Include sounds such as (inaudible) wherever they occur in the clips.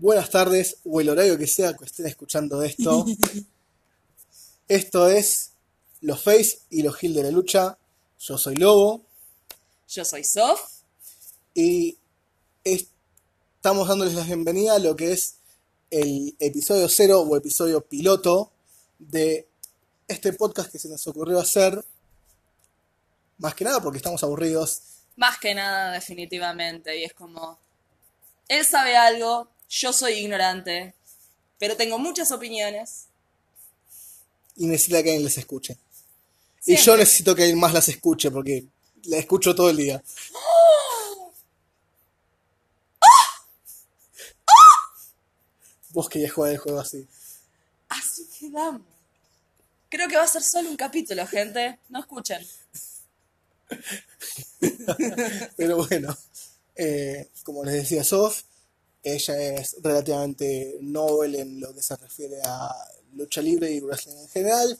buenas tardes o el horario que sea que estén escuchando esto. (laughs) esto es los Face y los Gil de la lucha. Yo soy Lobo Yo soy Sof. y estamos dándoles la bienvenida a lo que es el episodio cero o episodio piloto de este podcast que se nos ocurrió hacer. Más que nada porque estamos aburridos. Más que nada, definitivamente. Y es como, él sabe algo, yo soy ignorante, pero tengo muchas opiniones. y necesita que alguien les escuche. Y yo necesito que alguien más las escuche porque la escucho todo el día. Vos querías jugar el juego así. Así quedamos. Creo que va a ser solo un capítulo, gente. No escuchen. (laughs) Pero bueno, eh, como les decía Sof, ella es relativamente novel en lo que se refiere a lucha libre y wrestling en general.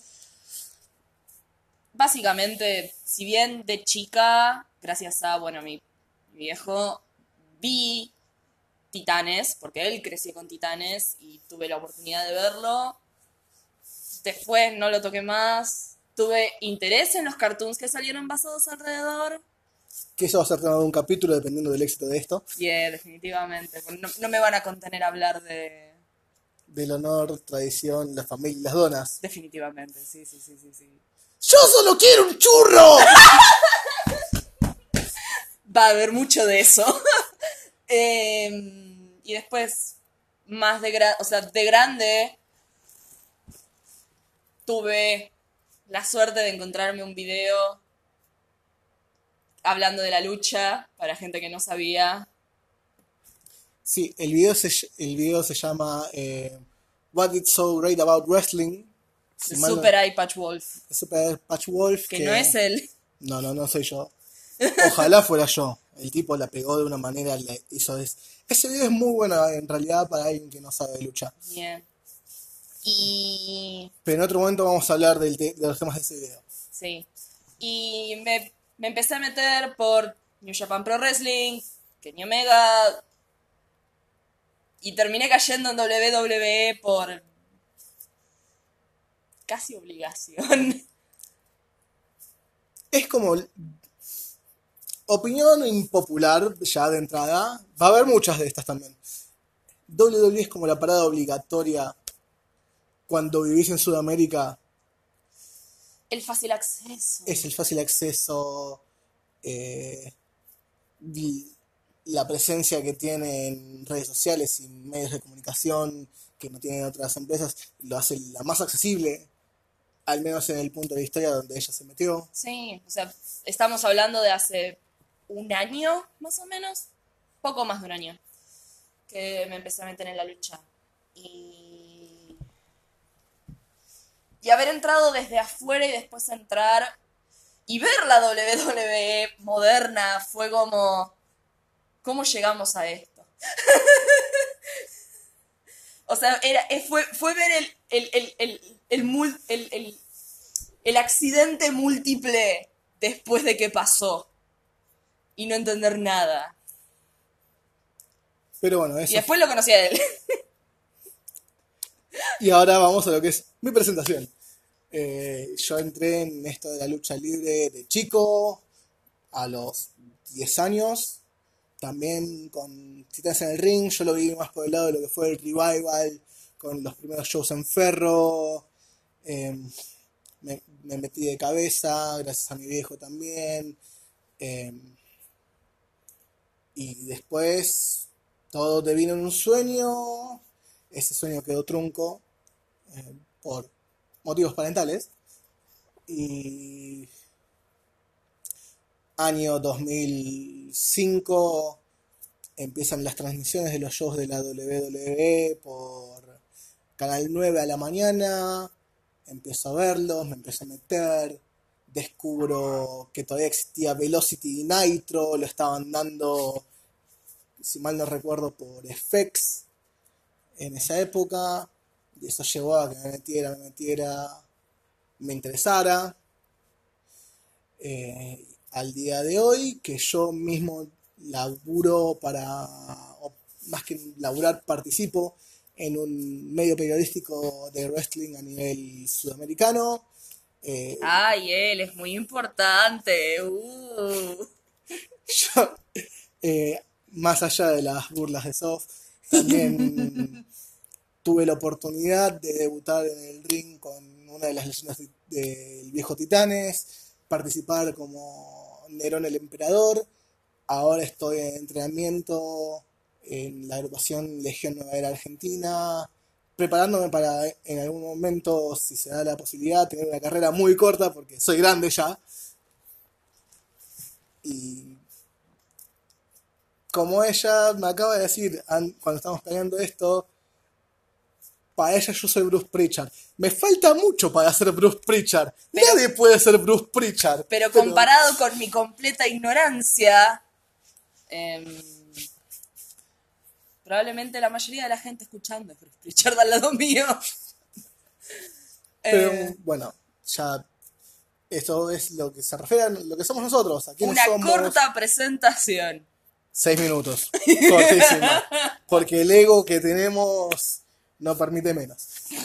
Básicamente, si bien de chica, gracias a, bueno, mi, mi viejo, vi Titanes, porque él creció con Titanes y tuve la oportunidad de verlo. Después no lo toqué más. Tuve interés en los cartoons que salieron basados alrededor. Que eso va a ser tema de un capítulo dependiendo del éxito de esto. Y eh, definitivamente. No, no me van a contener a hablar de. Del honor, tradición, la familia las donas. Definitivamente, sí, sí, sí, sí, sí. ¡Yo solo quiero un churro! (laughs) Va a haber mucho de eso. (laughs) Em, y después, más de grande, o sea, de grande, tuve la suerte de encontrarme un video hablando de la lucha para gente que no sabía. Sí, el video se, el video se llama eh, What It's So Great About Wrestling. Si mal no- Super Eye Patch Wolf. de Super Patch Wolf. Que no es él. No, no, no soy yo. Ojalá fuera yo. El tipo la pegó de una manera, le hizo es- Ese video es muy bueno en realidad para alguien que no sabe de lucha. Bien. Y Pero en otro momento vamos a hablar del te- de los temas de ese video. Sí. Y me, me empecé a meter por New Japan Pro Wrestling, Kenny Omega. Y terminé cayendo en WWE por casi obligación. Es como opinión impopular ya de entrada. Va a haber muchas de estas también. WWE es como la parada obligatoria cuando vivís en Sudamérica. El fácil acceso. Es el fácil acceso, eh, la presencia que tiene en redes sociales y medios de comunicación que no tienen otras empresas, lo hace la más accesible, al menos en el punto de la historia donde ella se metió. Sí, o sea, estamos hablando de hace un año, más o menos. Poco más de un año. Que me empecé a meter en la lucha. Y. Y haber entrado desde afuera y después entrar y ver la WWE moderna fue como. ¿Cómo llegamos a esto? (laughs) o sea, era, eh, fue, fue ver el, el, el, el, el, accidente múltiple después de que pasó y no entender nada. Pero bueno, Y después lo conocí a él. (laughs) (laughs) Y ahora vamos a lo que es mi presentación. Eh, yo entré en esto de la lucha libre de chico, a los 10 años, también con Titanes en el Ring, yo lo vi más por el lado de lo que fue el revival, con los primeros shows en Ferro, eh, me, me metí de cabeza, gracias a mi viejo también, eh, y después todo te vino en un sueño, ese sueño quedó trunco eh, por motivos parentales. Y año 2005 empiezan las transmisiones de los shows de la WWE por Canal 9 a la mañana. Empiezo a verlos, me empiezo a meter. Descubro que todavía existía Velocity y Nitro, lo estaban dando, si mal no recuerdo, por FX en esa época. Y eso llevó a que me metiera, me metiera, me interesara. Eh, al día de hoy, que yo mismo laburo para, o más que que laburar participo en un medio periodístico de wrestling a nivel sudamericano. Eh, Ay, él es muy importante. Uh. (laughs) yo, eh, más allá de las burlas de Soft, también (laughs) tuve la oportunidad de debutar en el ring con una de las leyendas de- del viejo Titanes, participar como Nerón el Emperador. Ahora estoy en entrenamiento en la agrupación Legión Nueva Era Argentina, preparándome para en algún momento, si se da la posibilidad, tener una carrera muy corta, porque soy grande ya. Y como ella me acaba de decir an- cuando estamos planeando esto, para ella yo soy Bruce Pritchard. Me falta mucho para ser Bruce Pritchard. Pero- Nadie puede ser Bruce Pritchard. Pero comparado con mi completa ignorancia, em, probablemente la mayoría de la gente escuchando es Bruce Pritchard al lado mío. Pero, Eh, bueno, ya esto es lo que se refiere a lo que somos nosotros. ¿A quiénes una somos? corta presentación. Seis minutos. Cortísima. (laughs) Porque el ego que tenemos no permite menos. (laughs)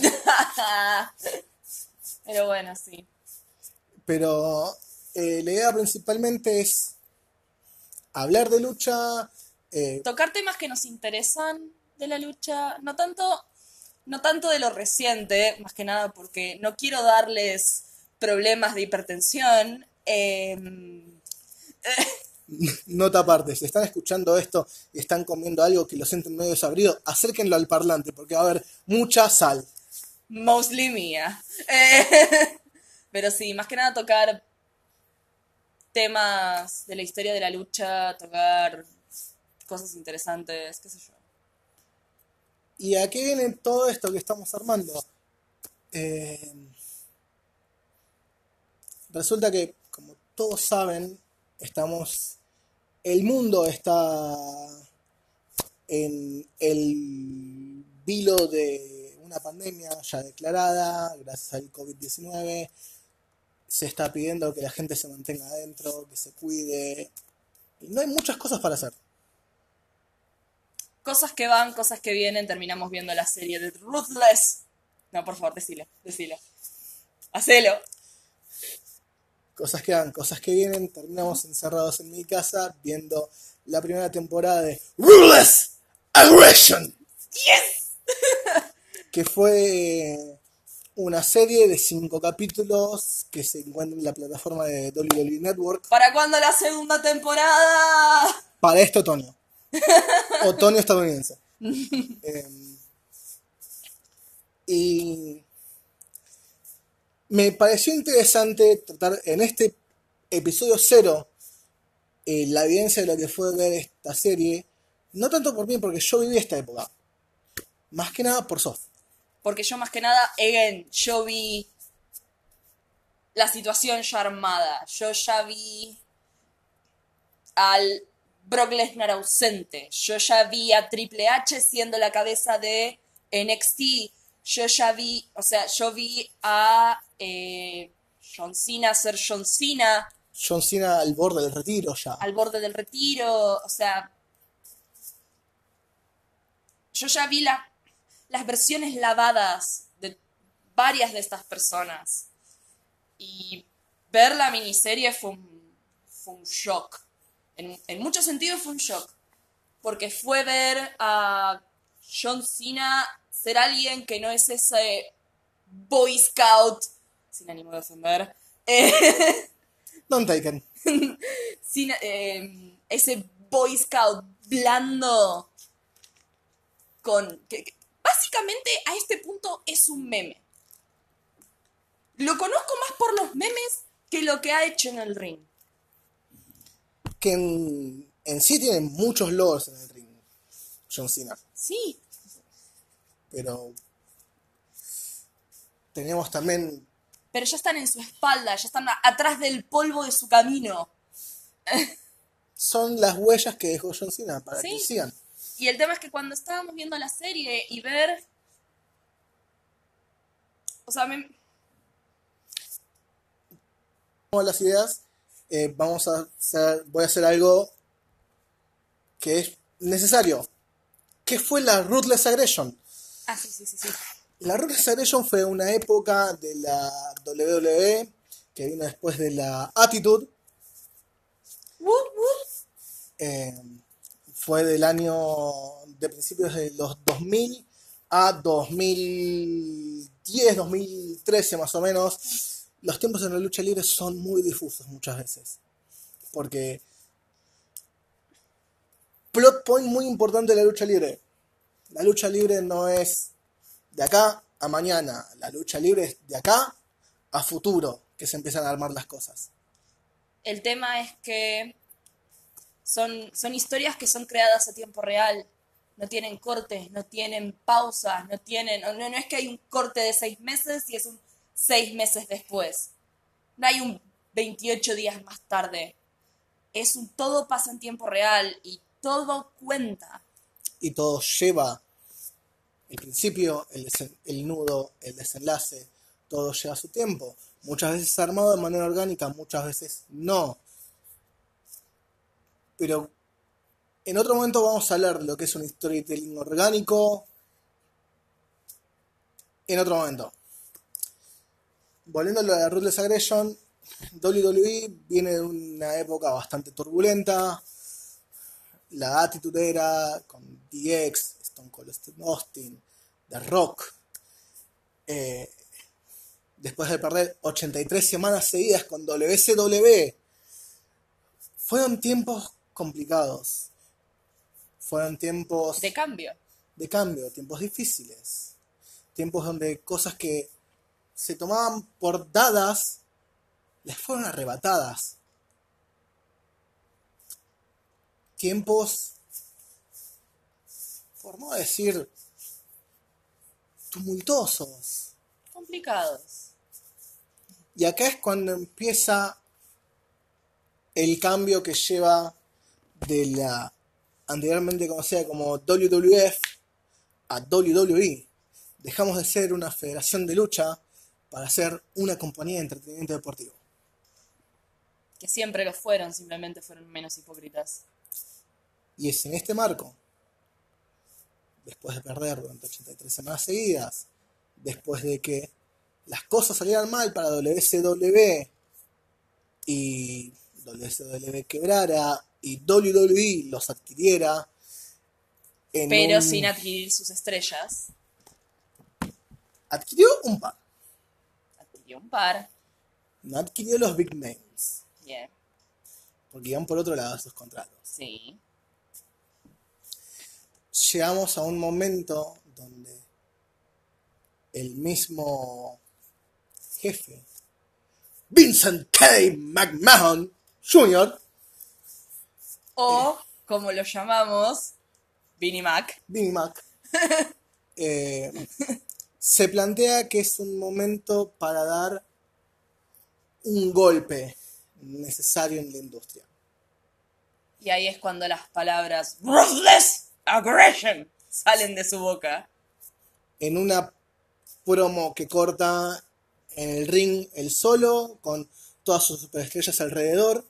Pero bueno, sí. Pero eh, la idea principalmente es hablar de lucha. eh, Tocar temas que nos interesan de la lucha, no tanto, no tanto de lo reciente, más que nada porque no quiero darles problemas de hipertensión. em, (laughs) (laughs) nota aparte, si están escuchando esto y están comiendo algo que lo sienten medio desabrido, acérquenlo al parlante porque va a haber mucha sal. mostly mía. Eh, (laughs) pero sí, más que nada tocar temas de la historia de la lucha, tocar cosas interesantes, qué sé yo. ¿Y a qué viene todo esto que estamos armando? Eh, resulta que, como todos saben, estamos. El mundo está en el vilo de una pandemia ya declarada, gracias al COVID-19. Se está pidiendo que la gente se mantenga adentro, que se cuide. Y no hay muchas cosas para hacer. Cosas que van, cosas que vienen, terminamos viendo la serie de Ruthless. No, por favor, decilo, decilo. Hacelo. Cosas que van, cosas que vienen, terminamos encerrados en mi casa viendo la primera temporada de Ruthless Aggression. que fue una serie de cinco capítulos que se encuentra en la plataforma de WWE Network ¿Para cuándo la segunda temporada? para este otoño. Otoño estadounidense. (laughs) Em, y me pareció interesante tratar en este episodio cero eh, la evidencia de lo que fue ver esta serie. No tanto por mí, porque yo viví esta época. Más que nada por Soft. Porque yo más que nada, again, yo vi la situación ya armada. Yo ya vi al Brock Lesnar ausente. Yo ya vi a Triple H siendo la cabeza de NXT. Yo ya vi, o sea, yo vi a eh, John Cena ser John Cena John Cena al borde del retiro ya. al borde del retiro, o sea, yo ya vi la- las versiones lavadas de varias de estas personas y ver la miniserie fue un, fue un shock. En, en muchos sentidos fue un shock, porque fue ver a John Cena ser alguien que no es ese Boy Scout, sin ánimo de ofender, eh, (laughs) Don't Taken. (laughs) sin, eh, ese Boy Scout blando con... que- que básicamente a este punto es un meme. Lo conozco más por los memes que lo que ha hecho en el ring. Que en, en sí tiene muchos logros en el ring. John Cena. Sí, Pero tenemos también pero ya están en su espalda, ya están atrás del polvo de su camino. son las huellas que dejó John Cena para Sí. que sigan. Y el tema es que cuando estábamos viendo la serie y ver... O sea, me, las ideas. eh, vamos a hacer, voy a hacer algo que es necesario. ¿Qué fue la Ruthless Aggression? Ah, sí, sí, sí, sí. La fue una época de la WWE que vino después de la Attitude. Eh, fue del año de principios de los 2000 a 2010, 2013 más o menos. Los tiempos en la lucha libre son muy difusos muchas veces. Porque plot point muy importante de la lucha libre. La lucha libre no es de acá a mañana. La lucha libre es de acá a futuro que se empiezan a armar las cosas. El tema es que son, son historias que son creadas a tiempo real. No tienen cortes, no tienen pausas, no tienen. No, no es que hay un corte de seis meses y es un seis meses después. No hay un 28 días más tarde. Es un todo pasa en tiempo real y todo cuenta. y todo lleva el principio, el, nudo, el desenlace, todo lleva su tiempo. Muchas veces armado de manera orgánica, muchas veces no. Pero en otro momento vamos a hablar de lo que es un storytelling orgánico. En otro momento. Volviendo a lo de Ruthless Aggression, WWE viene de una época bastante turbulenta la Attitude Era con DX, Stone Cold Steve Austin, The Rock. Eh, después de perder 83 semanas seguidas con WCW, fueron tiempos complicados. Fueron tiempos De cambio. de cambio, tiempos difíciles. Tiempos donde cosas que se tomaban por dadas les fueron arrebatadas. Tiempos, por no decir, tumultuosos. Complicados. Y acá es cuando empieza el cambio que lleva de la anteriormente conocida como WWF a WWE. Dejamos de ser una federación de lucha para ser una compañía de entretenimiento deportivo. Que siempre lo fueron, simplemente fueron menos hipócritas. Y es en este marco, después de perder durante 83 semanas seguidas, después de que las cosas salieran mal para WCW y WCW quebrara y WWE los adquiriera, en Pero un- sin adquirir sus estrellas. adquirió un par, Adquirió un par. no adquirió los big names, Bien. porque iban por otro lado esos contratos. Sí. Llegamos a un momento donde el mismo jefe, Vincent K. McMahon Jr., O, como lo llamamos, Vinnie Mac. Vinnie Mac, (laughs) eh, se plantea que es un momento para dar un golpe necesario en la industria. Y ahí es cuando las palabras Ruthless Aggression salen de su boca. En una promo que corta en el ring el solo, con todas sus superestrellas alrededor,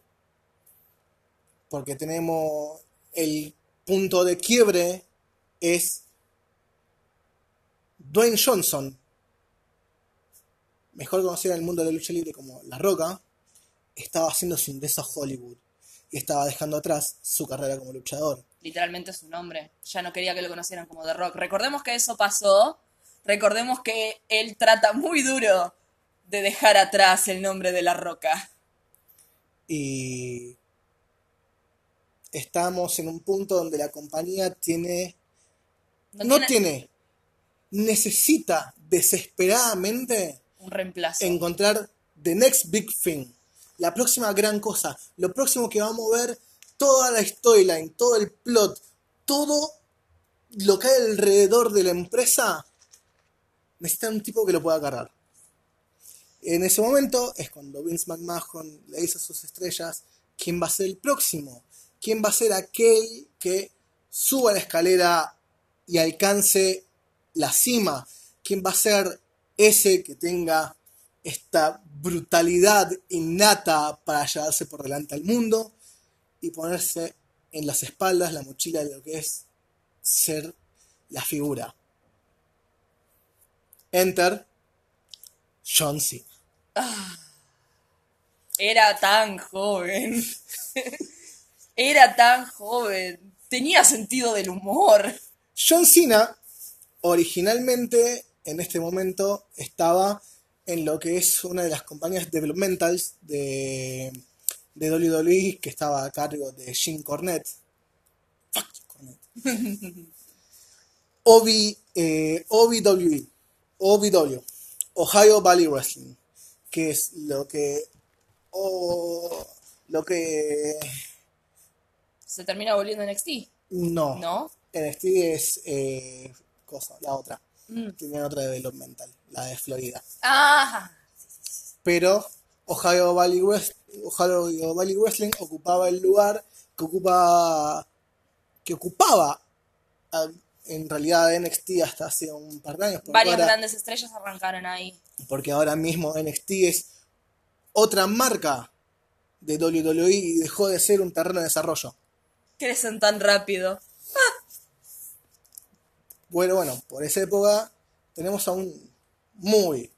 porque tenemos el punto de quiebre es Dwayne Johnson, mejor conocido en el mundo de la lucha libre como La Roca, estaba haciendo su ingreso a Hollywood y estaba dejando atrás su carrera como luchador. Literalmente su nombre. Ya no quería que lo conocieran como The Rock. Recordemos que eso pasó. Recordemos que él trata muy duro de dejar atrás el nombre de La Roca. y estamos en un punto donde la compañía tiene, no, tiene, necesita desesperadamente un reemplazo. encontrar the next big thing, la próxima gran cosa, lo próximo que va a mover toda la storyline, todo el plot, todo lo que hay alrededor de la empresa, necesita un tipo que lo pueda cargar. En ese momento es cuando Vince McMahon le dice a sus estrellas quién va a ser el próximo, quién va a ser aquel que suba la escalera y alcance la cima, quién va a ser ese que tenga esta brutalidad innata para llevarse por delante al mundo y ponerse en las espaldas la mochila de lo que es ser la figura. Enter John Cena. Era tan joven. (laughs) Era tan joven. Tenía sentido del humor. John Cena originalmente en este momento estaba en lo que es una de las compañías developmentals de, de WWE que estaba a cargo de Jim Cornette. Fuck Cornette. (laughs) OV, eh, OVW, OVW, Ohio Valley Wrestling, que es lo que o lo que Se termina volviendo NXT. no, ¿No? NXT es eh, cosa, la otra. Mm. Otra developmental, la de Florida. Ah, Pero Ohio Valley, West, Ohio Valley Wrestling ocupaba el lugar que ocupa que ocupaba ah, en realidad NXT hasta hace un par de años. Varias ahora, grandes estrellas arrancaron ahí. porque ahora mismo NXT es otra marca de WWE y dejó de ser un terreno de desarrollo. Crecen tan rápido. Bueno, bueno, por esa época tenemos a un muy,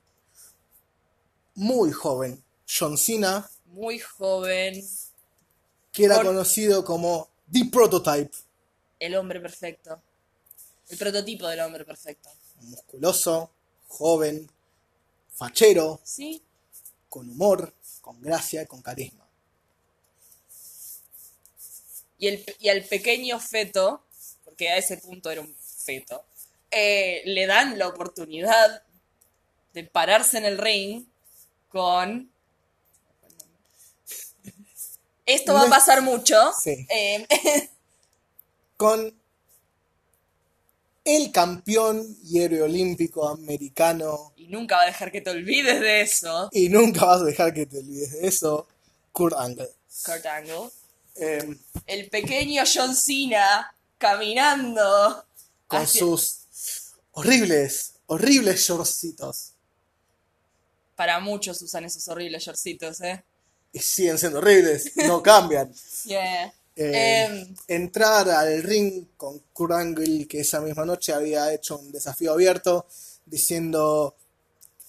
muy joven John Cena, Muy joven. que era Por- conocido como The Prototype, El hombre perfecto. El prototipo del hombre perfecto. musculoso, joven, fachero, ¿Sí? con humor, con gracia, con carisma. Y, el, y al pequeño feto, porque a ese punto era un feto, eh, le dan la oportunidad de pararse en el ring con... Esto va a pasar mucho. Sí. Eh, (laughs) Con el campeón y héroe olímpico americano, y nunca va a dejar que te olvides de eso, y nunca vas a dejar que te olvides de eso, Kurt Angle. Kurt Angle. Eh, El pequeño John Cena caminando. con hacia- sus horribles, horribles shortcitos. Para muchos usan esos horribles shortcitos, ¿eh? Y siguen siendo horribles, no cambian. (laughs) Yeah. Eh, Em, entrar al ring con Kurt Angle, que esa misma noche había hecho un desafío abierto, diciendo,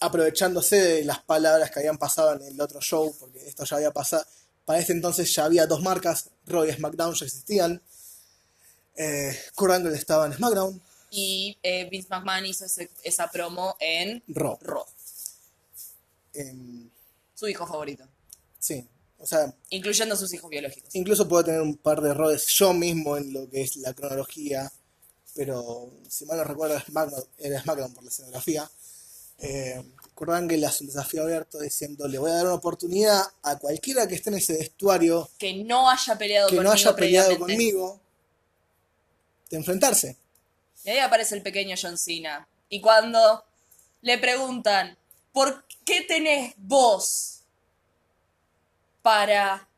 aprovechándose de las palabras que habían pasado en el otro show, porque esto ya había pasado, para este entonces ya había dos marcas, Raw y SmackDown ya existían. Eh, Kurt Angle estaba en SmackDown, y eh, Vince McMahon hizo ese- esa promo en Raw. Raw. Em, Su hijo favorito. Sí, o sea, Incluyendo a sus hijos biológicos. Incluso puedo tener un par de errores yo mismo en lo que es la cronología, pero si mal no recuerdo, SmackDown, era SmackDown por la escenografía. Eh, Kurt Angle hace un desafío abierto diciendo: Le voy a dar una oportunidad a cualquiera que esté en ese vestuario Que no haya peleado que conmigo no haya peleado previamente. conmigo de enfrentarse. Y ahí aparece el pequeño John Cena. Y cuando le preguntan, ¿por qué tenés vos para,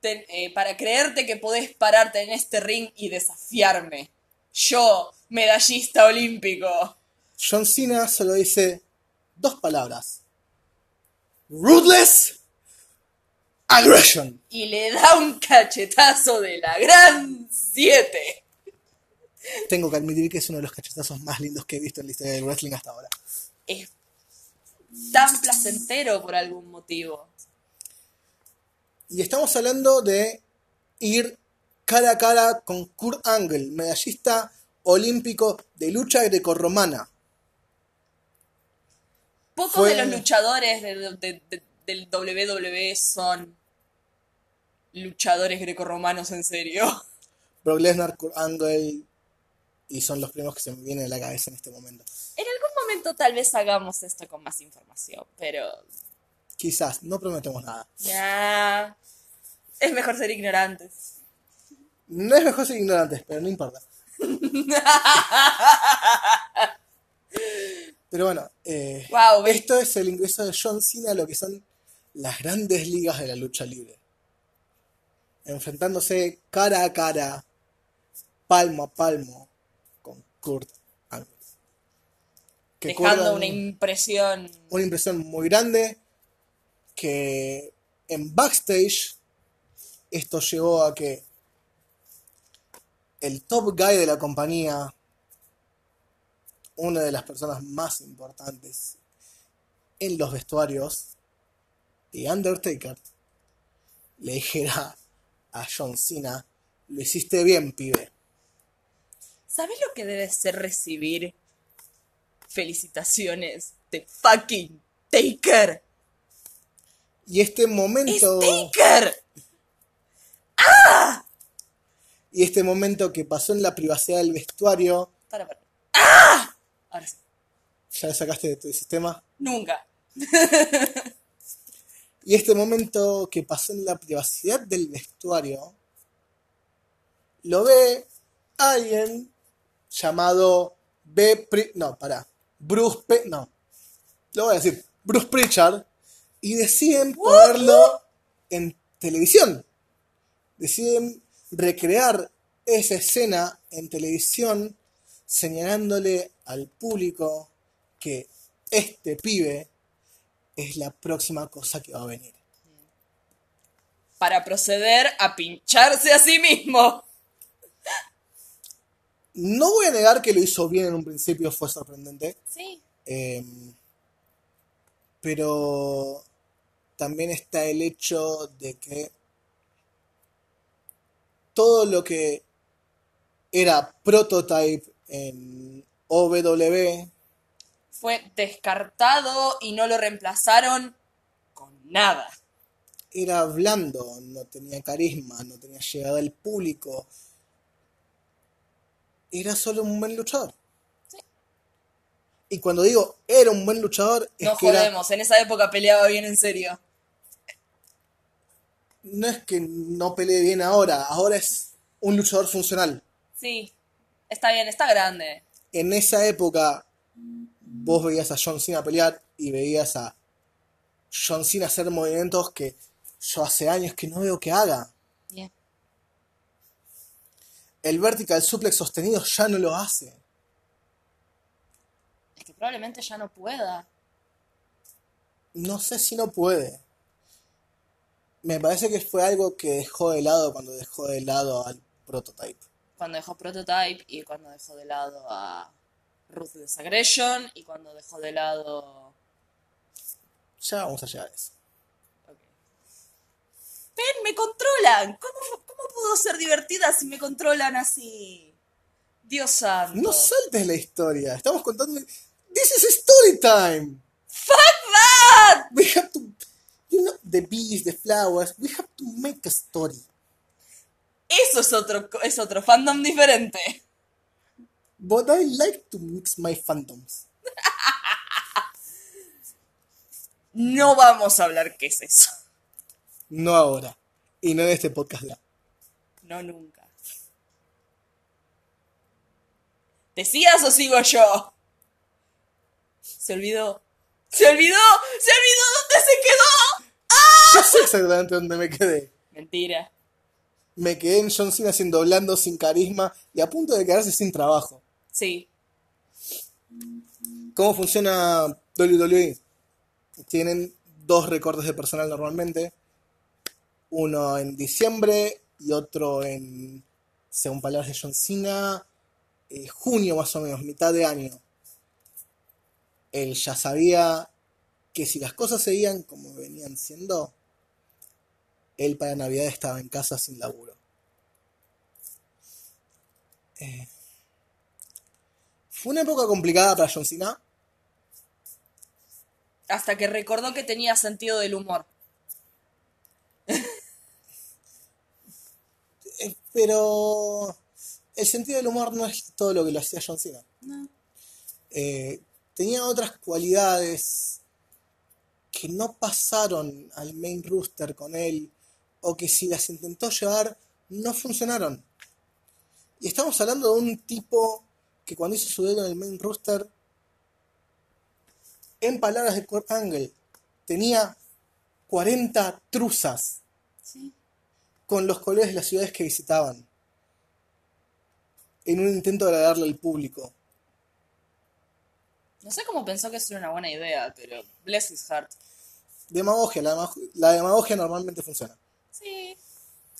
ten- eh, para creerte que podés pararte en este ring y desafiarme? Yo, medallista olímpico. John Cena solo dice dos palabras: Ruthless Aggression. Y le da un cachetazo de la gran 7. Tengo que admitir que es uno de los cachetazos más lindos que he visto en la historia del wrestling hasta ahora. Es tan placentero por algún motivo. Y estamos hablando de ir cara a cara con Kurt Angle, medallista olímpico de lucha grecorromana. Pocos Fue- de los luchadores de- de- de- del WWE son luchadores grecorromanos en serio. Brock Lesnar, Kurt Angle, y son los primeros que se me vienen a la cabeza en este momento. En algún momento tal vez hagamos esto con más información, pero Quizás, no prometemos nada. ya es mejor ser ignorantes. No es mejor ser ignorantes, pero no importa. Pero bueno, eh, Wow, esto es el ingreso de John Cena a lo que son las grandes ligas de la lucha libre. Enfrentándose cara a cara, palmo a palmo, con Kurt Angle. Que dejando una impresión. una impresión muy grande que en backstage esto llevó a que el top guy de la compañía una de las personas más importantes en los vestuarios, The Undertaker, le dijera a John Cena, lo hiciste bien, pibe. ¿Sabes lo que debe ser recibir felicitaciones de fucking Taker? Y este momento... ¡Es Taker! Y este momento que pasó en la privacidad del vestuario, Para, para. ¡Ah! Ahora sí. ya lo sacaste de tu sistema. Nunca. (laughs) Y este momento que pasó en la privacidad del vestuario, lo ve alguien llamado B. Pri- no, pará. Bruce P. No. Lo voy a decir. Bruce Pritchard. Y deciden ponerlo en televisión. Deciden recrear esa escena en televisión señalándole al público que este pibe es la próxima cosa que va a venir. Para proceder a pincharse a sí mismo. No voy a negar que lo hizo bien en un principio, fue sorprendente. Sí. eh, pero también está el hecho de que todo lo que era prototype en OW Fue descartado y no lo reemplazaron con nada. era blando, no tenía carisma, no tenía llegada al público. Era solo un buen luchador. Sí. Y cuando digo era un buen luchador, es No que era, jodemos, en esa época peleaba bien en serio. No es que no pelee bien ahora, ahora es un luchador funcional. Sí, está bien, está grande. En esa época, vos veías a John Cena pelear y veías a John Cena hacer movimientos que yo hace años que no veo que haga. Bien. El vertical suplex sostenido ya no lo hace. Es que probablemente ya no pueda. No sé si no puede. Me parece que fue algo que dejó de lado cuando dejó de lado al prototype. Cuando dejó Prototype y cuando dejó de lado a Ruthless Aggression y cuando dejó de lado... Ya vamos a llegar a eso. ¡Ven, me controlan! ¿Cómo, ¿Cómo puedo ser divertida si me controlan así? Dios santo. No saltes la historia. Estamos contando. This is story time. ¡Fuck that! We have to. You know, the bees, the flowers. We have to make a story. Eso es otro, es otro fandom diferente. But I like to mix my fandoms. No vamos a hablar qué es eso. No ahora. Y no en este podcast ya. No nunca. ¿Decías o sigo yo? Se olvidó. ¡Se olvidó! ¡Se olvidó dónde se quedó! Sé exactamente dónde me quedé. Mentira. Me quedé en John Cena haciendo blando, sin carisma y a punto de quedarse sin trabajo. Sí. ¿Cómo funciona WWE? Tienen dos recortes de personal normalmente. Uno en diciembre y otro en, según palabras de John Cena, eh, junio más o menos, mitad de año. Él ya sabía que si las cosas seguían como venían siendo, él para Navidad estaba en casa sin laburo. Eh, fue una época complicada para John Cena. Hasta que recordó que tenía sentido del humor. (laughs) Eh, Pero el sentido del humor no es todo lo que lo hacía John Cena. No. Eh, tenía otras cualidades que no pasaron al main rooster con él o que si las intentó llevar no funcionaron. Y estamos hablando de un tipo que cuando hizo su dedo en el main rooster, en palabras de Kurt Angle, tenía 40 truzas Sí. con los colores de las ciudades que visitaban, en un intento de agradarle al público. No sé cómo pensó que eso era una buena idea, pero bless his heart. Demagogia, la, demag- la demagogia normalmente funciona. Sí.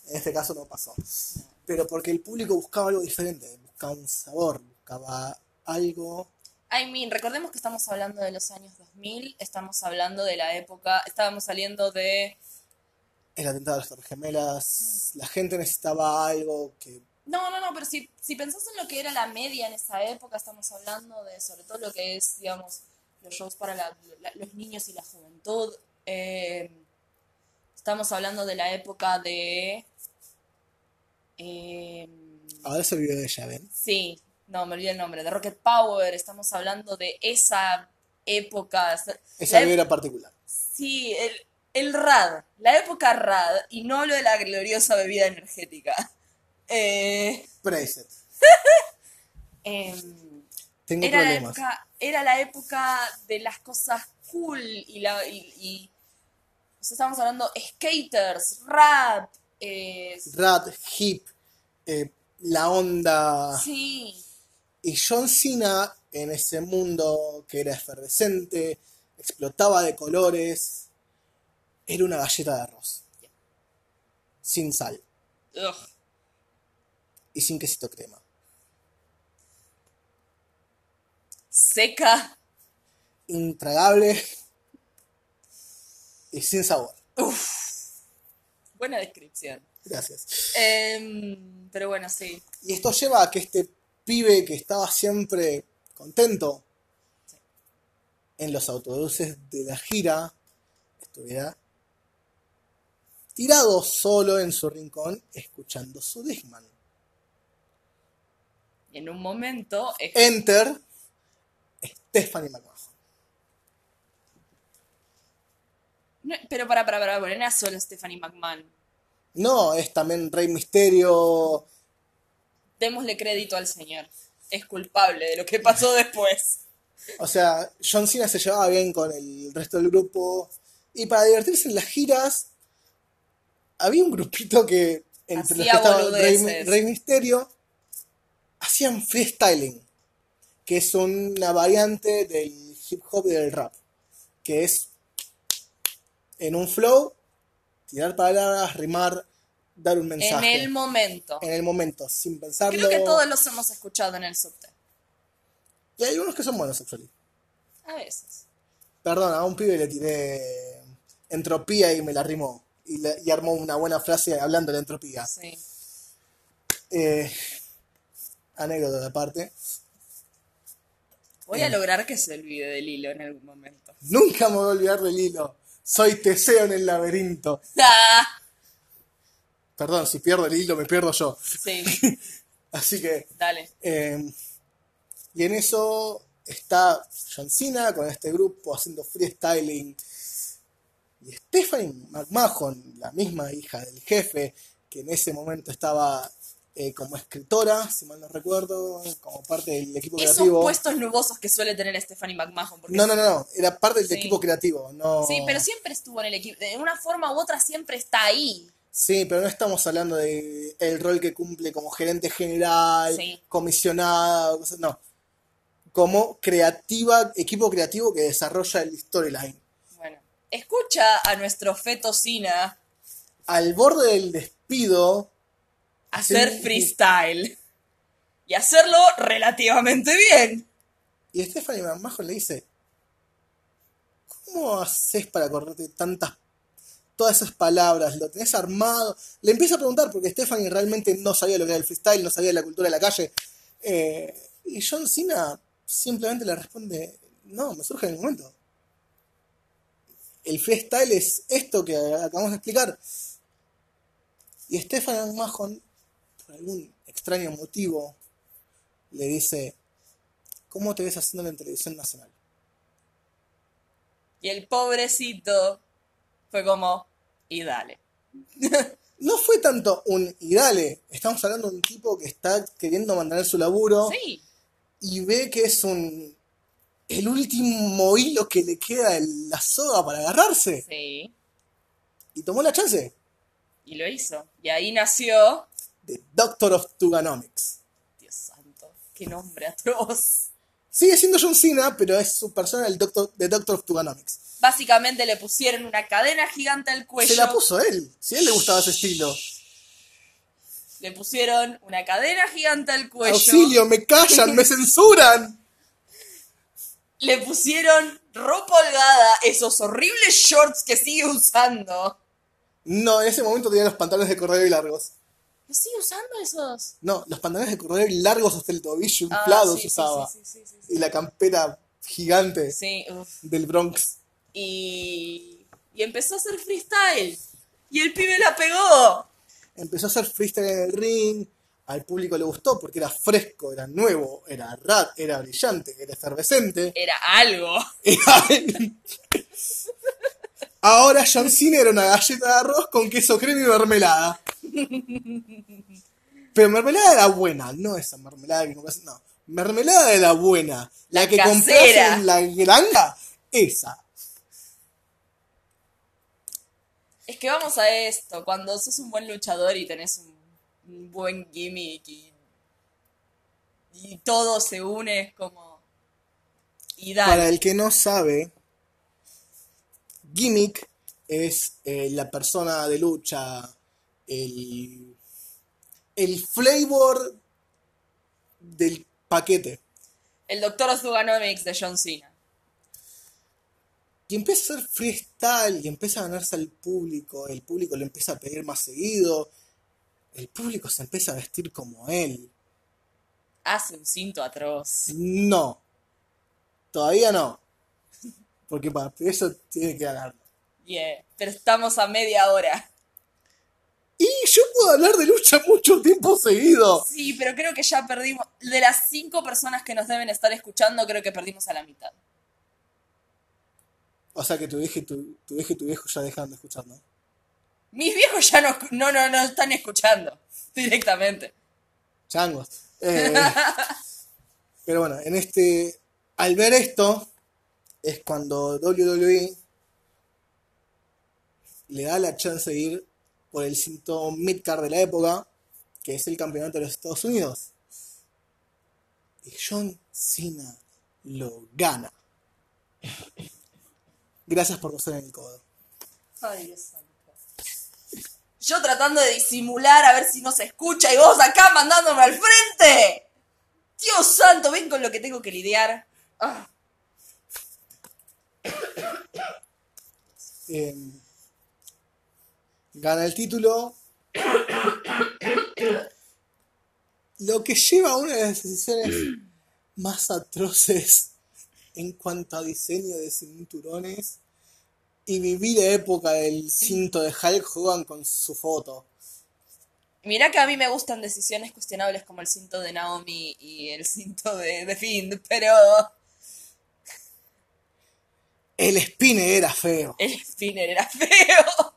En este caso no pasó. Pero porque el público buscaba algo diferente, buscaba un sabor, buscaba algo I mean, recordemos que estamos hablando de los años 2000, estamos hablando de la época, estábamos saliendo de... El atentado de las Torres Gemelas, la gente necesitaba algo que... No, no, no, pero si, si pensás en lo que era la media en esa época, estamos hablando de sobre todo lo que es, digamos, los shows para la- la- los niños y la juventud. eh, estamos hablando de la época de... eh, Ahora se olvidó de ella, ¿ven? Sí, no, me olvidé el nombre, de Rocket Power, estamos hablando de esa época. Esa La vibra particular. Sí, el, el RAD, la época RAD, y no lo de la gloriosa bebida energética. (laughs) Eh, Preset. (laughs) em, Tengo era, la problemas. época, era la época de las cosas cool y la y, y- o sea, estamos hablando skaters, rap, eh, Rat, hip, eh, la onda. sí, Y John Cena en ese mundo que era efervescente, explotaba de colores, era una galleta de arroz. Sin sal ugh, y sin quesito crema. seca, Intragable y sin sabor. buena descripción. Gracias. Em, pero bueno, sí. Y esto lleva a que este pibe que estaba siempre contento en los autobuses de la gira estuviera tirado solo en su rincón escuchando su Discman. Y en un momento Enter Stephanie McMahon. No, pero para, para, para, bueno, no era solo Stephanie McMahon. No, es también Rey Misterio. Démosle crédito al señor. Es culpable de lo que pasó (laughs) después. O sea, John Cena se llevaba bien con el resto del grupo. Y para divertirse en las giras, había un grupito que, entre los Hacía que estaba Rey. Rey Misterio, hacían freestyling, que es una variante del hip hop y del rap, que es en un flow, tirar palabras, rimar, dar un En mensaje. el momento. en el momento, sin pensarlo. Creo que todos los hemos escuchado en el subte. Y hay unos que son buenos, actually. A veces. Perdón, a un pibe le tiré entropía y me la rimó. Y, le- y armó una buena frase hablando de la entropía. Sí. Eh, anécdota de aparte. Voy a lograr que se olvide del hilo en algún momento. Nunca me voy a olvidar del hilo. Soy Teseo en el laberinto. Ah, Perdón, si pierdo el hilo me pierdo yo. Sí, (laughs) Así que... dale. eh, y en eso está John Cena con este grupo haciendo freestyling. Y Stephanie McMahon, la misma hija del jefe, que en ese momento estaba eh, como escritora, si mal no recuerdo, como parte del equipo Esos creativo. puestos nubosos que suele tener Stephanie McMahon. No, no, no, no, era parte del Sí. equipo creativo. No... Sí, pero siempre estuvo en el equipo. De una forma u otra siempre está ahí. Sí, pero no estamos hablando de el rol que cumple como gerente general, Sí. comisionada, no. Como creativa, equipo creativo que desarrolla el storyline. Bueno, escucha a nuestro feto Sina Al borde del despido, hacer Sí. freestyle. Y hacerlo relativamente bien. y Stephanie McMahon le dice, ¿cómo haces para correrte tantas, todas esas palabras? ¿Lo tenés armado? Le empieza a preguntar porque Stephanie realmente no sabía lo que era el freestyle, no sabía la cultura de la calle. Eh, y John Cena simplemente le responde, no, me surge en el momento. El freestyle es esto que acabamos de explicar. Y Stephanie McMahon, por algún extraño motivo, le dice, ¿cómo te ves haciendo en televisión nacional? Y el pobrecito fue como, y dale. (laughs) No fue tanto un y dale, estamos hablando de un tipo que está queriendo mantener su laburo Sí, y ve que es un el último hilo que le queda en la soga para agarrarse sí. y tomó la chance Y lo hizo. Y ahí nació. De Doctor of Tuganomics. Dios santo, qué nombre atroz. Sigue siendo John Cena, pero es su persona el Doctor de Doctor of Tuganomics. Básicamente le pusieron una cadena gigante al cuello. Se la puso él, si a él le gustaba ese estilo. Le pusieron una cadena gigante al cuello. Auxilio, me callan, me censuran. (laughs) le pusieron ropa holgada, esos horribles shorts que sigue usando. No, en ese momento tenía los pantalones de corredor y largos. ¿Los sigue usando esos? No, los pantalones de corredor y largos hasta el tobillo Ah, inflados sí, sí, usaba. sí, sí. Y la campera gigante del Bronx. Y, y empezó a hacer freestyle. Y el pibe la pegó. Empezó a hacer freestyle en el ring. Al público le gustó porque era fresco, era nuevo, era rat, era brillante, era efervescente. Era algo. Era- (laughs) Ahora John Cena era una galleta de arroz con queso crema y mermelada. Pero mermelada de la buena, no esa mermelada que compras, no. Mermelada de la buena. La, La que compras en la granja, esa. Es que vamos a esto. Cuando sos un buen luchador y tenés un, un buen gimmick y, y todo se une, es como. Y dale. Para el que no sabe, gimmick es eh, la persona de lucha, el, el flavor del paquete. El Doctor Zuganomics de John Cena. Y empieza a hacer freestyle y empieza a ganarse al público. El público le empieza a pedir más seguido. El público se empieza a vestir como él. Hace un cinto atroz. No. Todavía no. Porque para eso tiene que ganarlo. Yeah. Pero estamos a media hora. Y yo puedo hablar de lucha mucho tiempo seguido. Sí, pero creo que ya perdimos. De las cinco personas que nos deben estar escuchando, creo que perdimos a la mitad. O sea que tu vieja y tu, tu vieja y tu viejo ya dejan de escuchar, ¿no? Mis viejos ya no, no, no, no están escuchando (laughs) directamente. Changos. Eh, (laughs) pero bueno, en este. Al ver esto, es cuando WWE le da la chance de ir por el cinto midcard de la época, que es el campeonato de los Estados Unidos. Y John Cena lo gana. Gracias por coser en el codo. Ay, santo. Yo tratando de disimular a ver si no se escucha y vos acá mandándome al frente. Dios santo, ven con lo que tengo que lidiar. Ah, Eh, gana el título. Lo que lleva a una de las decisiones más atroces en cuanto a diseño de cinturones y viví la época del cinto de Hulk Hogan con su foto. Mirá que a mí me gustan decisiones cuestionables como el cinto de Naomi y el cinto de, de Fiend, pero El spinner era feo. el spinner era feo.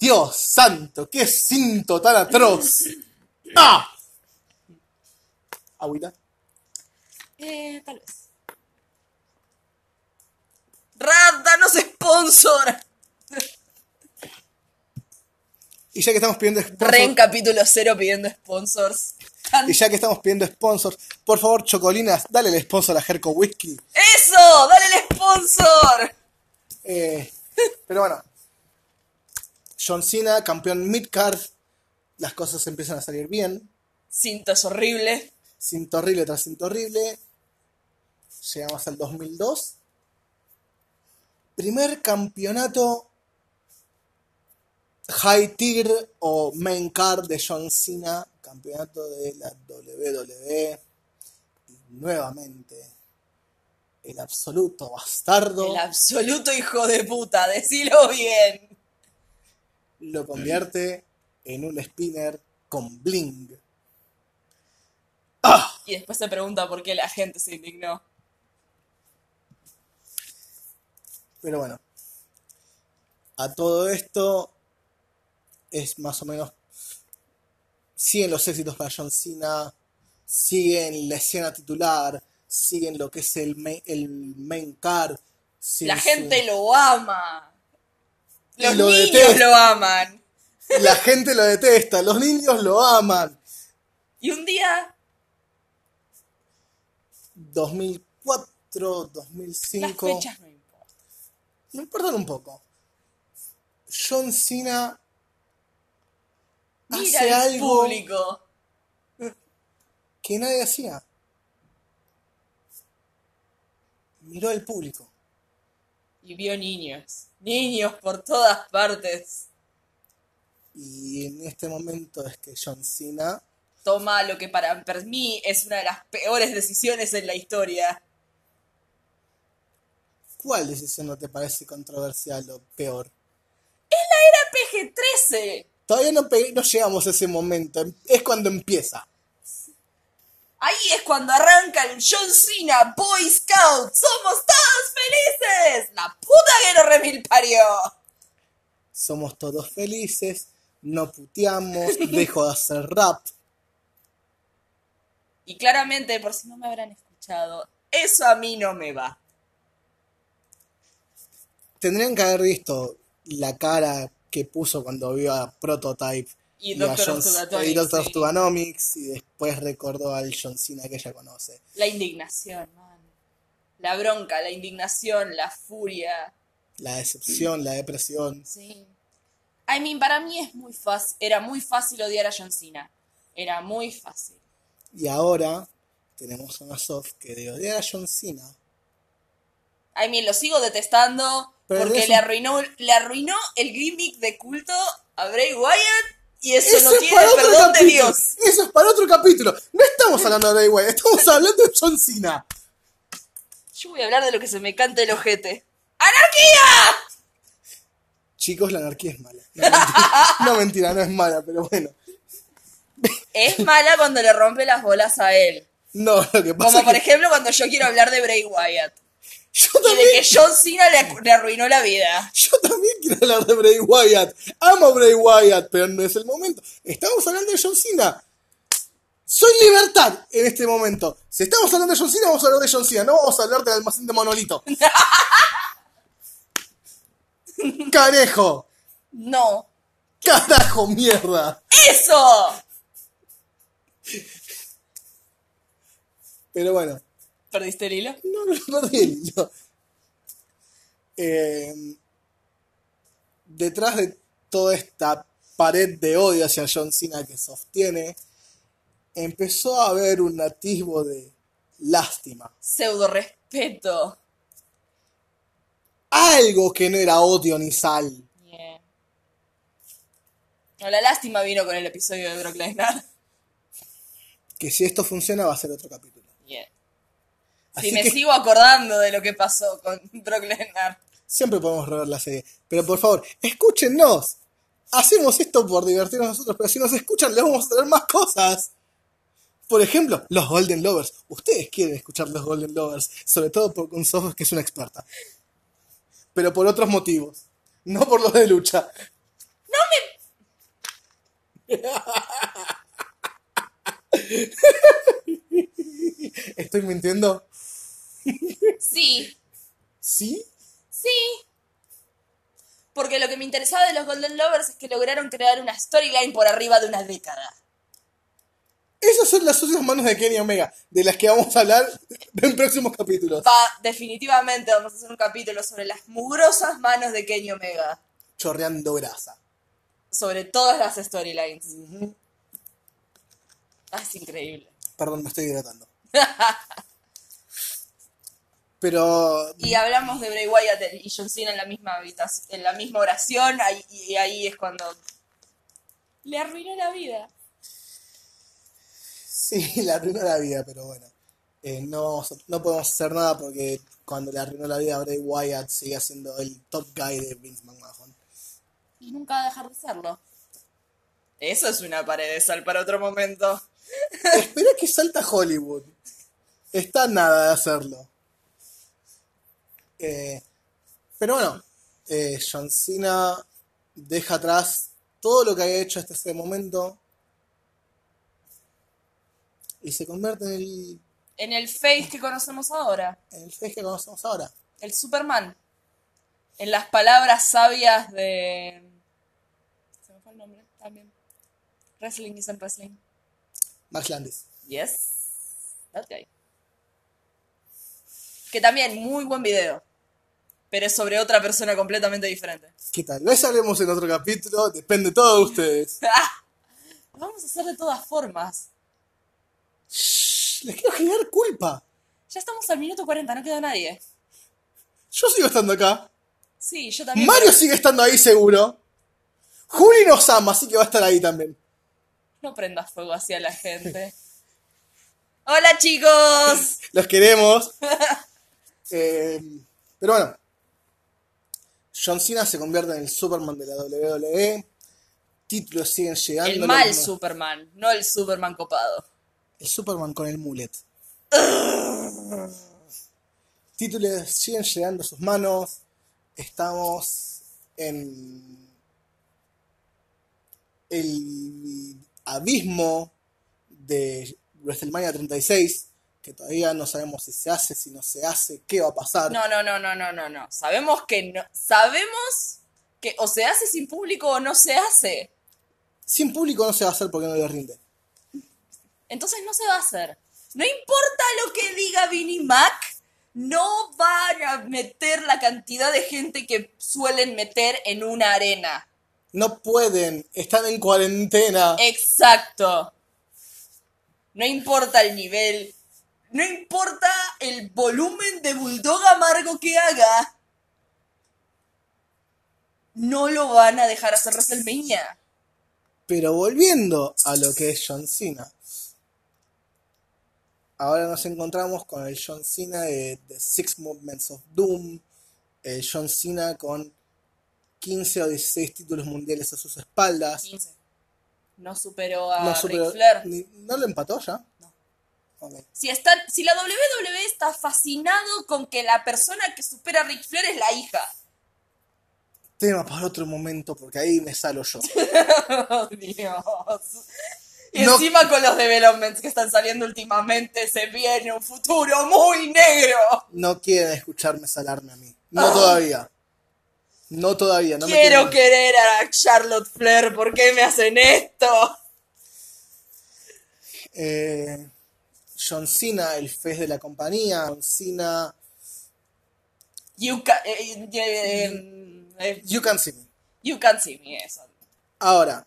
Dios santo, qué cinto tan atroz. (laughs) ¡Ah! Agüita. Eh, tal vez. Rad, danos sponsor. Y ya que estamos pidiendo sponsors, Re en capítulo cero pidiendo sponsors. Y ya que estamos pidiendo sponsors, por favor, Chocolinas, dale el sponsor a Jerko Whisky. ¡Eso! ¡Dale el sponsor! Eh, pero bueno, John Cena, campeón midcard, las cosas empiezan a salir bien. Cinto es horrible. Cinto horrible tras cinto horrible. Llegamos al 2002. Primer campeonato High Tier o Main Card de John Cena, campeonato de la WWE. Y nuevamente, el absoluto bastardo El absoluto hijo de puta, decilo bien. lo convierte en un spinner con bling. ¡Ah! Y después se pregunta por qué la gente se indignó. Pero bueno, a todo esto es más o menos. Siguen los éxitos para John Cena, siguen la escena titular, siguen lo que es el main, el main card. La gente lo ama. Los lo niños detesta. lo aman. (laughs) La gente lo detesta, los niños lo aman. Y un día 2004, las 2005. fechas no importan. Me importan un poco. John Cena Mira hace el algo público. que nadie hacía. miró al público. Y vio niños. Niños por todas partes. Y en este momento es que John Cena Toma lo que para mí es una de las peores decisiones en la historia. ¿Cuál decisión no te parece controversial o peor? PG-13. Todavía no, llegamos a ese momento, es cuando empieza. Ahí es cuando arranca el John Cena Boy Scout. ¡Somos todos felices! ¡La puta que lo remil parió! Somos todos felices, no puteamos, (laughs) dejo de hacer rap. Y claramente, por si no me habrán escuchado, eso a mí no me va. Tendrían que haber visto la cara que puso cuando vio a Prototype Y a Doctor John- Orthoganomics, y Doctor sí. Orthoganomics, y después recordó al John Cena que ella conoce. La indignación, man. La bronca, la indignación, la furia. La decepción, la depresión. Sí. I mean, para mí es muy fácil, era muy fácil odiar a John Cena. Era muy fácil. Y ahora tenemos una soft que de odiar a John Cena. I mean, lo sigo detestando Pero porque eso- le arruinó, le arruinó el gimmick de culto a Bray Wyatt y eso, no es tiene perdón de capítulo. Dios. Eso es para otro capítulo. No estamos hablando de Bray Wyatt, estamos hablando de John Cena. Yo voy a hablar de lo que se me cante el ojete. ¡Anarquía! Chicos, la anarquía es mala. No mentira, (laughs) no, mentira, no es mala, pero bueno. Es mala cuando le rompe las bolas a él. No, lo que pasa Como es por que ejemplo cuando yo quiero hablar de Bray Wyatt. Yo Y de también, que John Cena le, le arruinó la vida. yo también quiero hablar de Bray Wyatt. Amo a Bray Wyatt, pero no es el momento. Estamos hablando de John Cena. Soy libertad en este momento. Si estamos hablando de John Cena, vamos a hablar de John Cena. No vamos a hablar del almacén de Monolito. (laughs) Carejo. No. Carajo, mierda. ¡Eso! Pero bueno, ¿Perdiste el hilo? no, no, no perdí el hilo. Eh, detrás de toda esta pared de odio hacia John Cena que sostiene, empezó a haber un atisbo de lástima. Pseudo respeto. Algo que no era odio ni sal. Yeah. No, la lástima vino con el episodio de Brock Lesnar. Que si esto funciona va a ser otro capítulo. Yeah. Así Si me que sigo acordando de lo que pasó con (laughs) Brock Lesnar. siempre podemos rever la serie. Pero por favor, escúchenos. Hacemos esto por divertirnos nosotros, pero si nos escuchan les vamos a traer más cosas. Por ejemplo, los Golden Lovers. Ustedes quieren escuchar los Golden Lovers, sobre todo por con Sofos, que es una experta. Pero por otros motivos. No por los de lucha. (laughs) ¿Estoy mintiendo? Sí, ¿Sí? sí. Porque lo que me interesaba de los Golden Lovers es que lograron crear una storyline por arriba de una década. Esas son las sucias manos de Kenny Omega, de las que vamos a hablar en próximos capítulos. Va, definitivamente vamos a hacer un capítulo sobre las mugrosas manos de Kenny Omega. Chorreando grasa. Sobre todas las storylines. Ah, es increíble. Perdón, me estoy hidratando. (laughs) Pero Y hablamos de Bray Wyatt y John Cena en la misma habitación, en la misma oración, ahí- y ahí es cuando le arruinó la vida. sí, (laughs) le arruinó la vida, pero bueno. Eh, no, vamos a- no podemos hacer nada porque cuando le arruinó la vida a Bray Wyatt sigue siendo el top guy de Vince McMahon. Y nunca va a dejar de serlo. Eso es una pared de sal para otro momento. Espera que salta Hollywood. Está nada de hacerlo. Eh, pero bueno, eh, John Cena deja atrás todo lo que había hecho hasta ese momento y se convierte en el, En el face que conocemos ahora, en el face que conocemos ahora. el Superman. En las palabras sabias de... Se me fue el nombre también. Wrestling isn't wrestling. Max Landis. Yes, that guy. Que también, muy buen video. Pero es sobre otra persona completamente diferente. Que tal vez hablemos en otro capítulo, depende todo de ustedes. (laughs) Lo vamos a hacer de todas formas. Shh, les quiero generar culpa. Ya estamos al minuto 40, no queda nadie. Yo sigo estando acá. Sí, yo también. Mario sigue estando ahí seguro. Juli nos ama, así que va a estar ahí también. No prendas fuego hacia la gente. (laughs) Hola chicos. Los queremos. (laughs) Eh, pero bueno. John Cena se convierte en el Superman de la WWE. Títulos siguen llegando. El mal Los- Superman, no el Superman copado. El Superman con el mullet. Títulos siguen llegando a sus manos. Estamos en el abismo de WrestleMania 36, que todavía no sabemos si se hace, si no se hace, qué va a pasar. No, no, no, no, no, no, no. Sabemos que no. Sabemos que o se hace sin público o no se hace. Sin público no se va a hacer porque no le rinde. Entonces no se va a hacer. No importa lo que diga Vinnie Mac, no van a meter la cantidad de gente que suelen meter en una arena. No pueden, están en cuarentena. Exacto. No importa el nivel, no importa el volumen de bulldog amargo que haga. No lo van a dejar hacer WrestleMania. Pero volviendo a lo que es John Cena. Ahora nos encontramos con el John Cena de The Six Movements of Doom. El John Cena con 15 o 16 títulos mundiales a sus espaldas. 15. No superó a No, Ric Flair. ni- ¿No lo empató ya? No. Si, están, si la WWE está fascinado con que la persona que supera a Ric Flair es la hija. Tema para otro momento porque ahí me salo yo. Oh, (laughs) Dios. Y No- encima con los developments que están saliendo últimamente se viene un futuro muy negro. No quieren escucharme salarme a mí. No todavía. No todavía. No. Quiero querer a Charlotte Flair, ¿por qué me hacen esto? Eh, John Cena, el fez de la compañía. John Cena. You can, eh, eh, eh, You can see me. you can see me, eso. Ahora,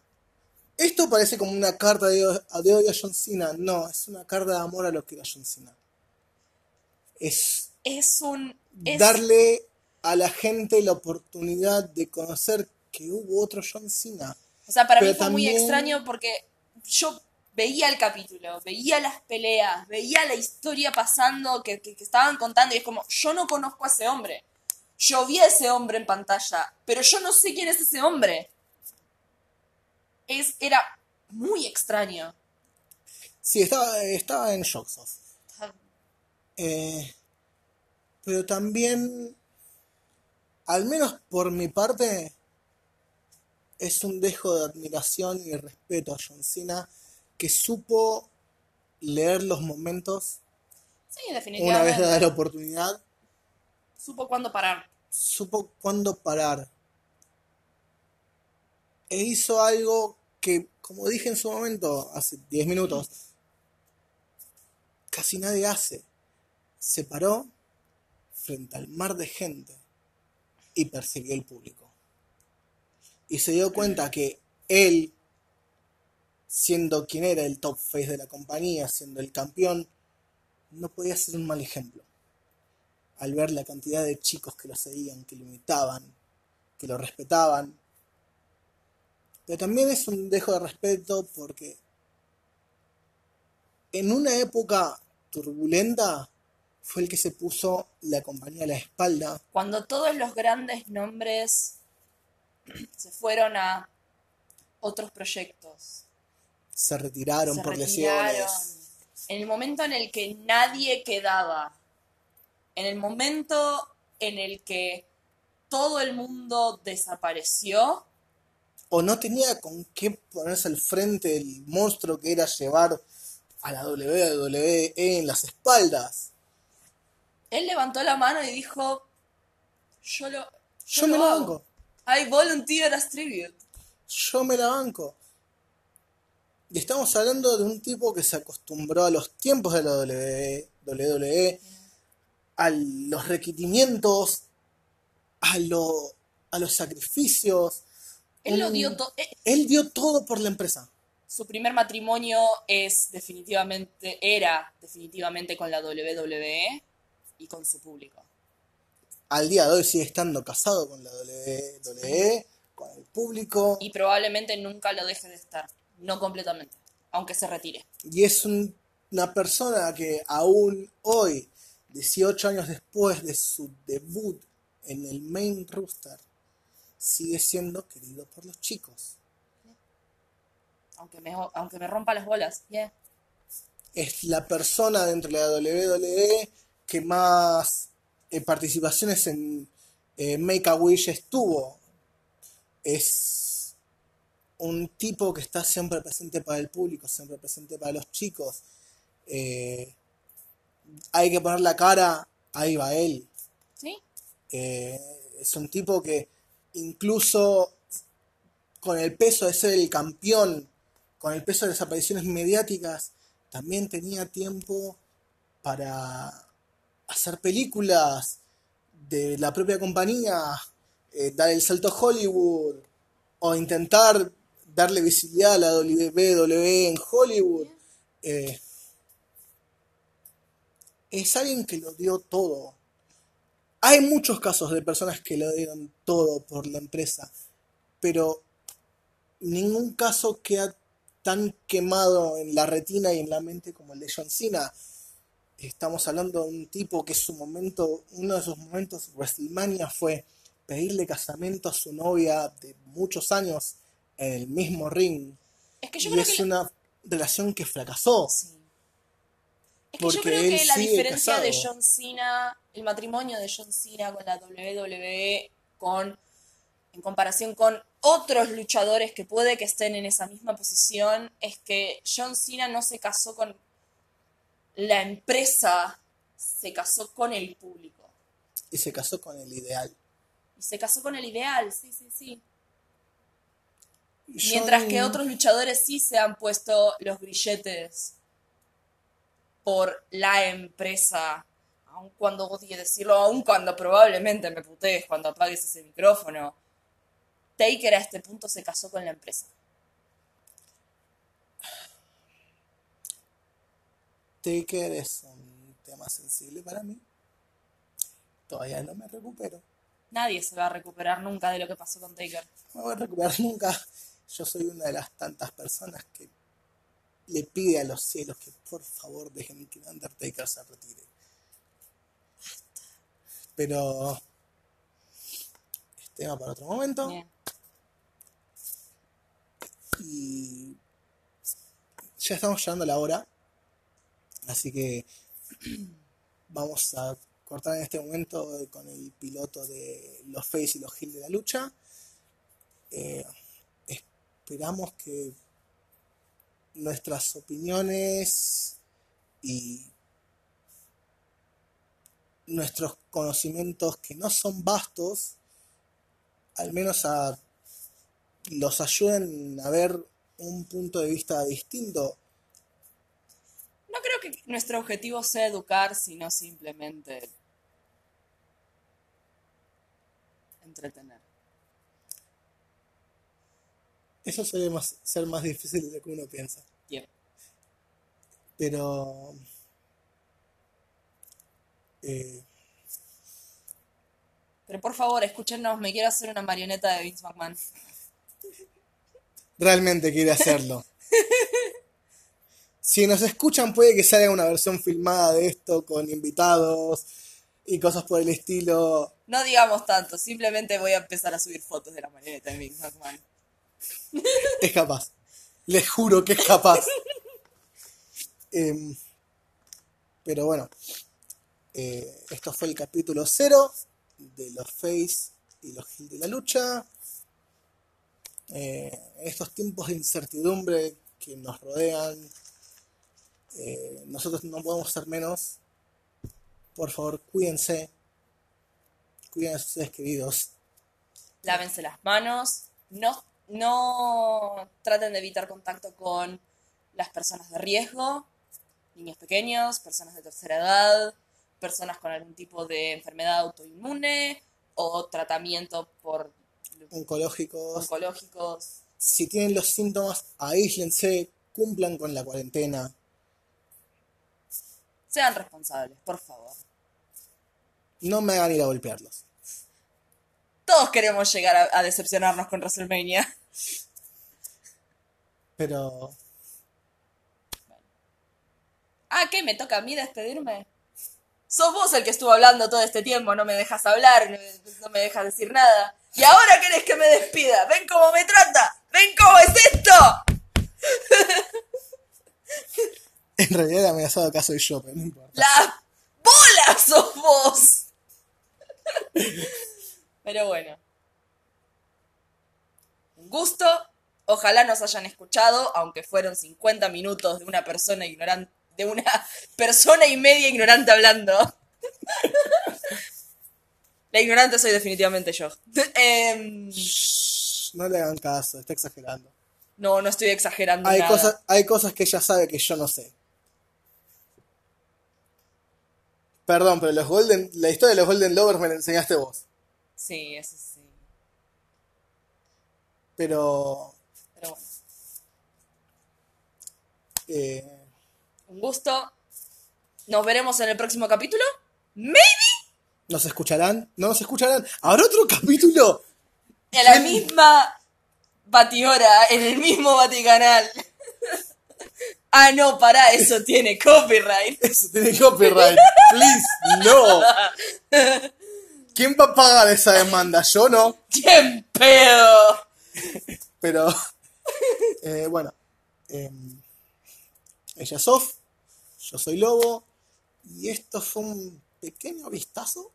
esto parece como una carta de, de odio a John Cena. No, es una carta de amor a lo que era John Cena. Es Es un... es- darle a la gente la oportunidad de conocer que hubo otro John Cena. O sea, para mí fue muy extraño porque yo veía el capítulo, veía las peleas, veía la historia pasando que, estaban contando y es como, yo no conozco a ese hombre. Yo vi a ese hombre en pantalla, pero yo no sé quién es ese hombre. Es, era muy extraño. Sí, estaba, estaba en Shocksoft. Eh, pero también, al menos por mi parte, es un dejo de admiración y respeto a John Cena que supo leer los momentos Sí, una vez dada la oportunidad, Supo cuándo parar. supo cuándo parar. E hizo algo que, como dije en su momento, hace 10 minutos, casi nadie hace. Se paró frente al mar de gente y persiguió el público. Y se dio cuenta que él, siendo quien era el top face de la compañía, siendo el campeón, no podía ser un mal ejemplo al ver la cantidad de chicos que lo seguían, que lo imitaban, que lo respetaban. Pero también es un dejo de respeto porque en una época turbulenta fue el que se puso la compañía a la espalda. Cuando todos los grandes nombres se fueron a otros proyectos. Se retiraron se por retiraron. lesiones. En el momento en el que nadie quedaba, en el momento en el que todo el mundo desapareció, O no tenía con qué ponerse al frente del monstruo que era llevar a la WWE en las espaldas. él levantó la mano y dijo, yo lo... Yo me lo la hago. banco. I volunteer as tribute. yo me la banco. Y estamos hablando de un tipo que se acostumbró a los tiempos de la WWE, WWE a los requerimientos, a, lo, a los sacrificios. Él lo Un- dio todo. Él dio todo por la empresa. Su primer matrimonio es definitivamente, era definitivamente con la WWE y con su público. al día de hoy sigue estando casado con la WWE, con el público. Y probablemente nunca lo deje de estar. No completamente. Aunque se retire. Y es un- una persona que aún hoy, 18 años después de su debut en el main roster, sigue siendo querido por los chicos. Aunque me, aunque me rompa las bolas. Yeah. Es la persona dentro de la WWE que más eh, participaciones en eh, Make a Wish estuvo. Es un tipo que está siempre presente para el público, siempre presente para los chicos. Eh, hay que poner la cara, ahí va él. ¿Sí? Eh, es un tipo que incluso con el peso de ser el campeón, con el peso de las apariciones mediáticas, también tenía tiempo para hacer películas de la propia compañía, eh, dar el salto a Hollywood o intentar darle visibilidad a la WWE en Hollywood. Eh, es alguien que lo dio todo. Hay muchos casos de personas que lo dieron todo por la empresa, pero ningún caso queda tan quemado en la retina y en la mente como el de John Cena. Estamos hablando de un tipo que su momento, uno de sus momentos WrestleMania fue pedirle casamiento a su novia de muchos años en el mismo ring. Es que yo Y creo es que... una relación que fracasó. Sí. Es que yo creo que la diferencia de. John Cena, el matrimonio de John Cena con la WWE, con, en comparación con otros luchadores que puede que estén en esa misma posición, es que John Cena no se casó con la empresa, se casó con el público. Y se casó con el ideal. Y se casó con el ideal, sí, sí, sí. Mientras que otros luchadores sí se han puesto los grilletes por la empresa, aun cuando odie decirlo, aun cuando probablemente me putees cuando apagues ese micrófono. Taker a este punto se casó con la empresa. Taker es un tema sensible para mí. Todavía no me recupero. Nadie se va a recuperar nunca de lo que pasó con Taker. No me voy a recuperar nunca. Yo soy una de las tantas personas que le pide a los cielos que por favor dejen que Undertaker se retire. Pero es tema para otro momento. Bien. Y ya estamos llegando a la hora. Así que vamos a cortar en este momento con el piloto de los face y los heels de la lucha. Eh, esperamos que nuestras opiniones y nuestros conocimientos que no son vastos, al menos a los ayuden a ver un punto de vista distinto. No creo que nuestro objetivo sea educar, sino simplemente entretener. Eso suele más- ser más difícil de lo que uno piensa. Pero eh, Pero por favor, escúchenos, me quiero hacer una marioneta de Vince McMahon. realmente quiere hacerlo. (laughs) Si nos escuchan, puede que salga una versión filmada de esto con invitados y cosas por el estilo. No digamos tanto, simplemente voy a empezar a subir fotos de la marioneta de Vince McMahon. Es capaz. Les juro que es capaz. Em, pero bueno, eh, esto fue el capítulo cero de los Face y los Gil de la lucha. Eh, estos tiempos de incertidumbre que nos rodean, eh, nosotros no podemos ser menos. Por favor, cuídense. Cuiden a queridos. Lávense las manos, no, no traten de evitar contacto con las personas de riesgo, niños pequeños, personas de tercera edad, personas con algún tipo de enfermedad autoinmune o tratamiento por Oncológicos. oncológicos. Si tienen los síntomas, aíslense, cumplan con la cuarentena. Sean responsables, por favor. No me hagan ir a golpearlos. Todos queremos llegar a, a decepcionarnos con WrestleMania. Pero Ah, ¿qué? ¿Me toca a mí despedirme? Sos vos el que estuvo hablando todo este tiempo, no me dejas hablar, no me, no me dejas decir nada. Y ahora querés que me despida. ¿Ven cómo me trata? ¿Ven cómo es esto? (laughs) en realidad el amenazado acá soy yo, pero no importa. ¡Las bolas sos vos! (laughs) Pero bueno. Gusto. Ojalá nos hayan escuchado, aunque fueron 50 minutos de una persona ignorante, de una (laughs) persona y media ignorante hablando. (laughs) La ignorante soy definitivamente yo. (laughs) Em, no le hagan caso, está exagerando. no, no estoy exagerando Hay nada. cosas, hay cosas que ella sabe que yo no sé. Perdón, pero los Golden, la historia de los Golden Lovers me la enseñaste vos. Sí, eso sí. Pero Pero bueno. eh, Un gusto. Nos veremos en el próximo capítulo. ¿Maybe? ¿nos escucharán? ¿No nos escucharán? ¿Habrá otro capítulo? En la ¿Quién? misma batihora, en el mismo baticanal. (laughs) ah, no, pará, eso (laughs) tiene copyright. Eso tiene copyright. Please, no. (laughs) ¿Quién va a pagar esa demanda? Yo no. ¡Qué pedo! (laughs) Pero, (laughs) eh, bueno, em, ella es Sof, yo soy Lobo, y esto fue un pequeño vistazo,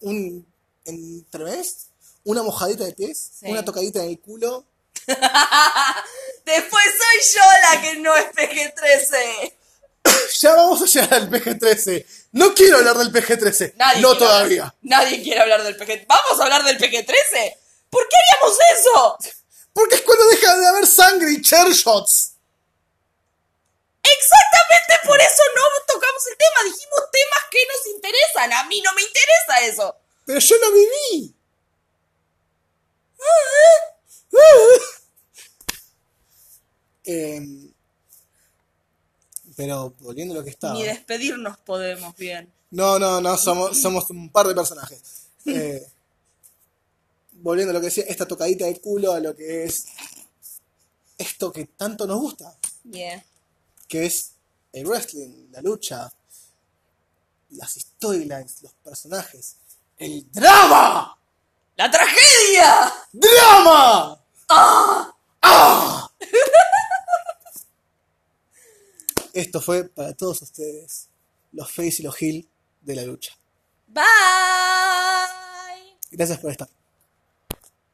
un entremés, una mojadita de pies, Sí. una tocadita en el culo. (laughs) Después soy yo la que no es PG-13. (coughs) Ya vamos a llegar al PG-13. No quiero hablar del PG-13. Nadie no quiere todavía. Nadie quiere hablar del PG. ¿Vamos a hablar del PG-13? ¿Por qué haríamos eso? Porque es cuando deja de haber sangre y chair shots. Exactamente por eso no tocamos el tema. Dijimos temas que nos interesan. A mí no me interesa eso. Pero yo no viví. (laughs) Em, pero volviendo a lo que estaba. Ni despedirnos podemos bien. No, no, no, somos, somos un par de personajes. Eh, (laughs) volviendo a lo que decía, esta tocadita de culo a lo que es esto que tanto nos gusta, Bien. que es el wrestling, la lucha, las storylines, los personajes, el drama. ¡La tragedia! ¡Drama! ¡Ah! Esto fue para todos ustedes, los face y los heel de la lucha. Bye. Gracias por estar.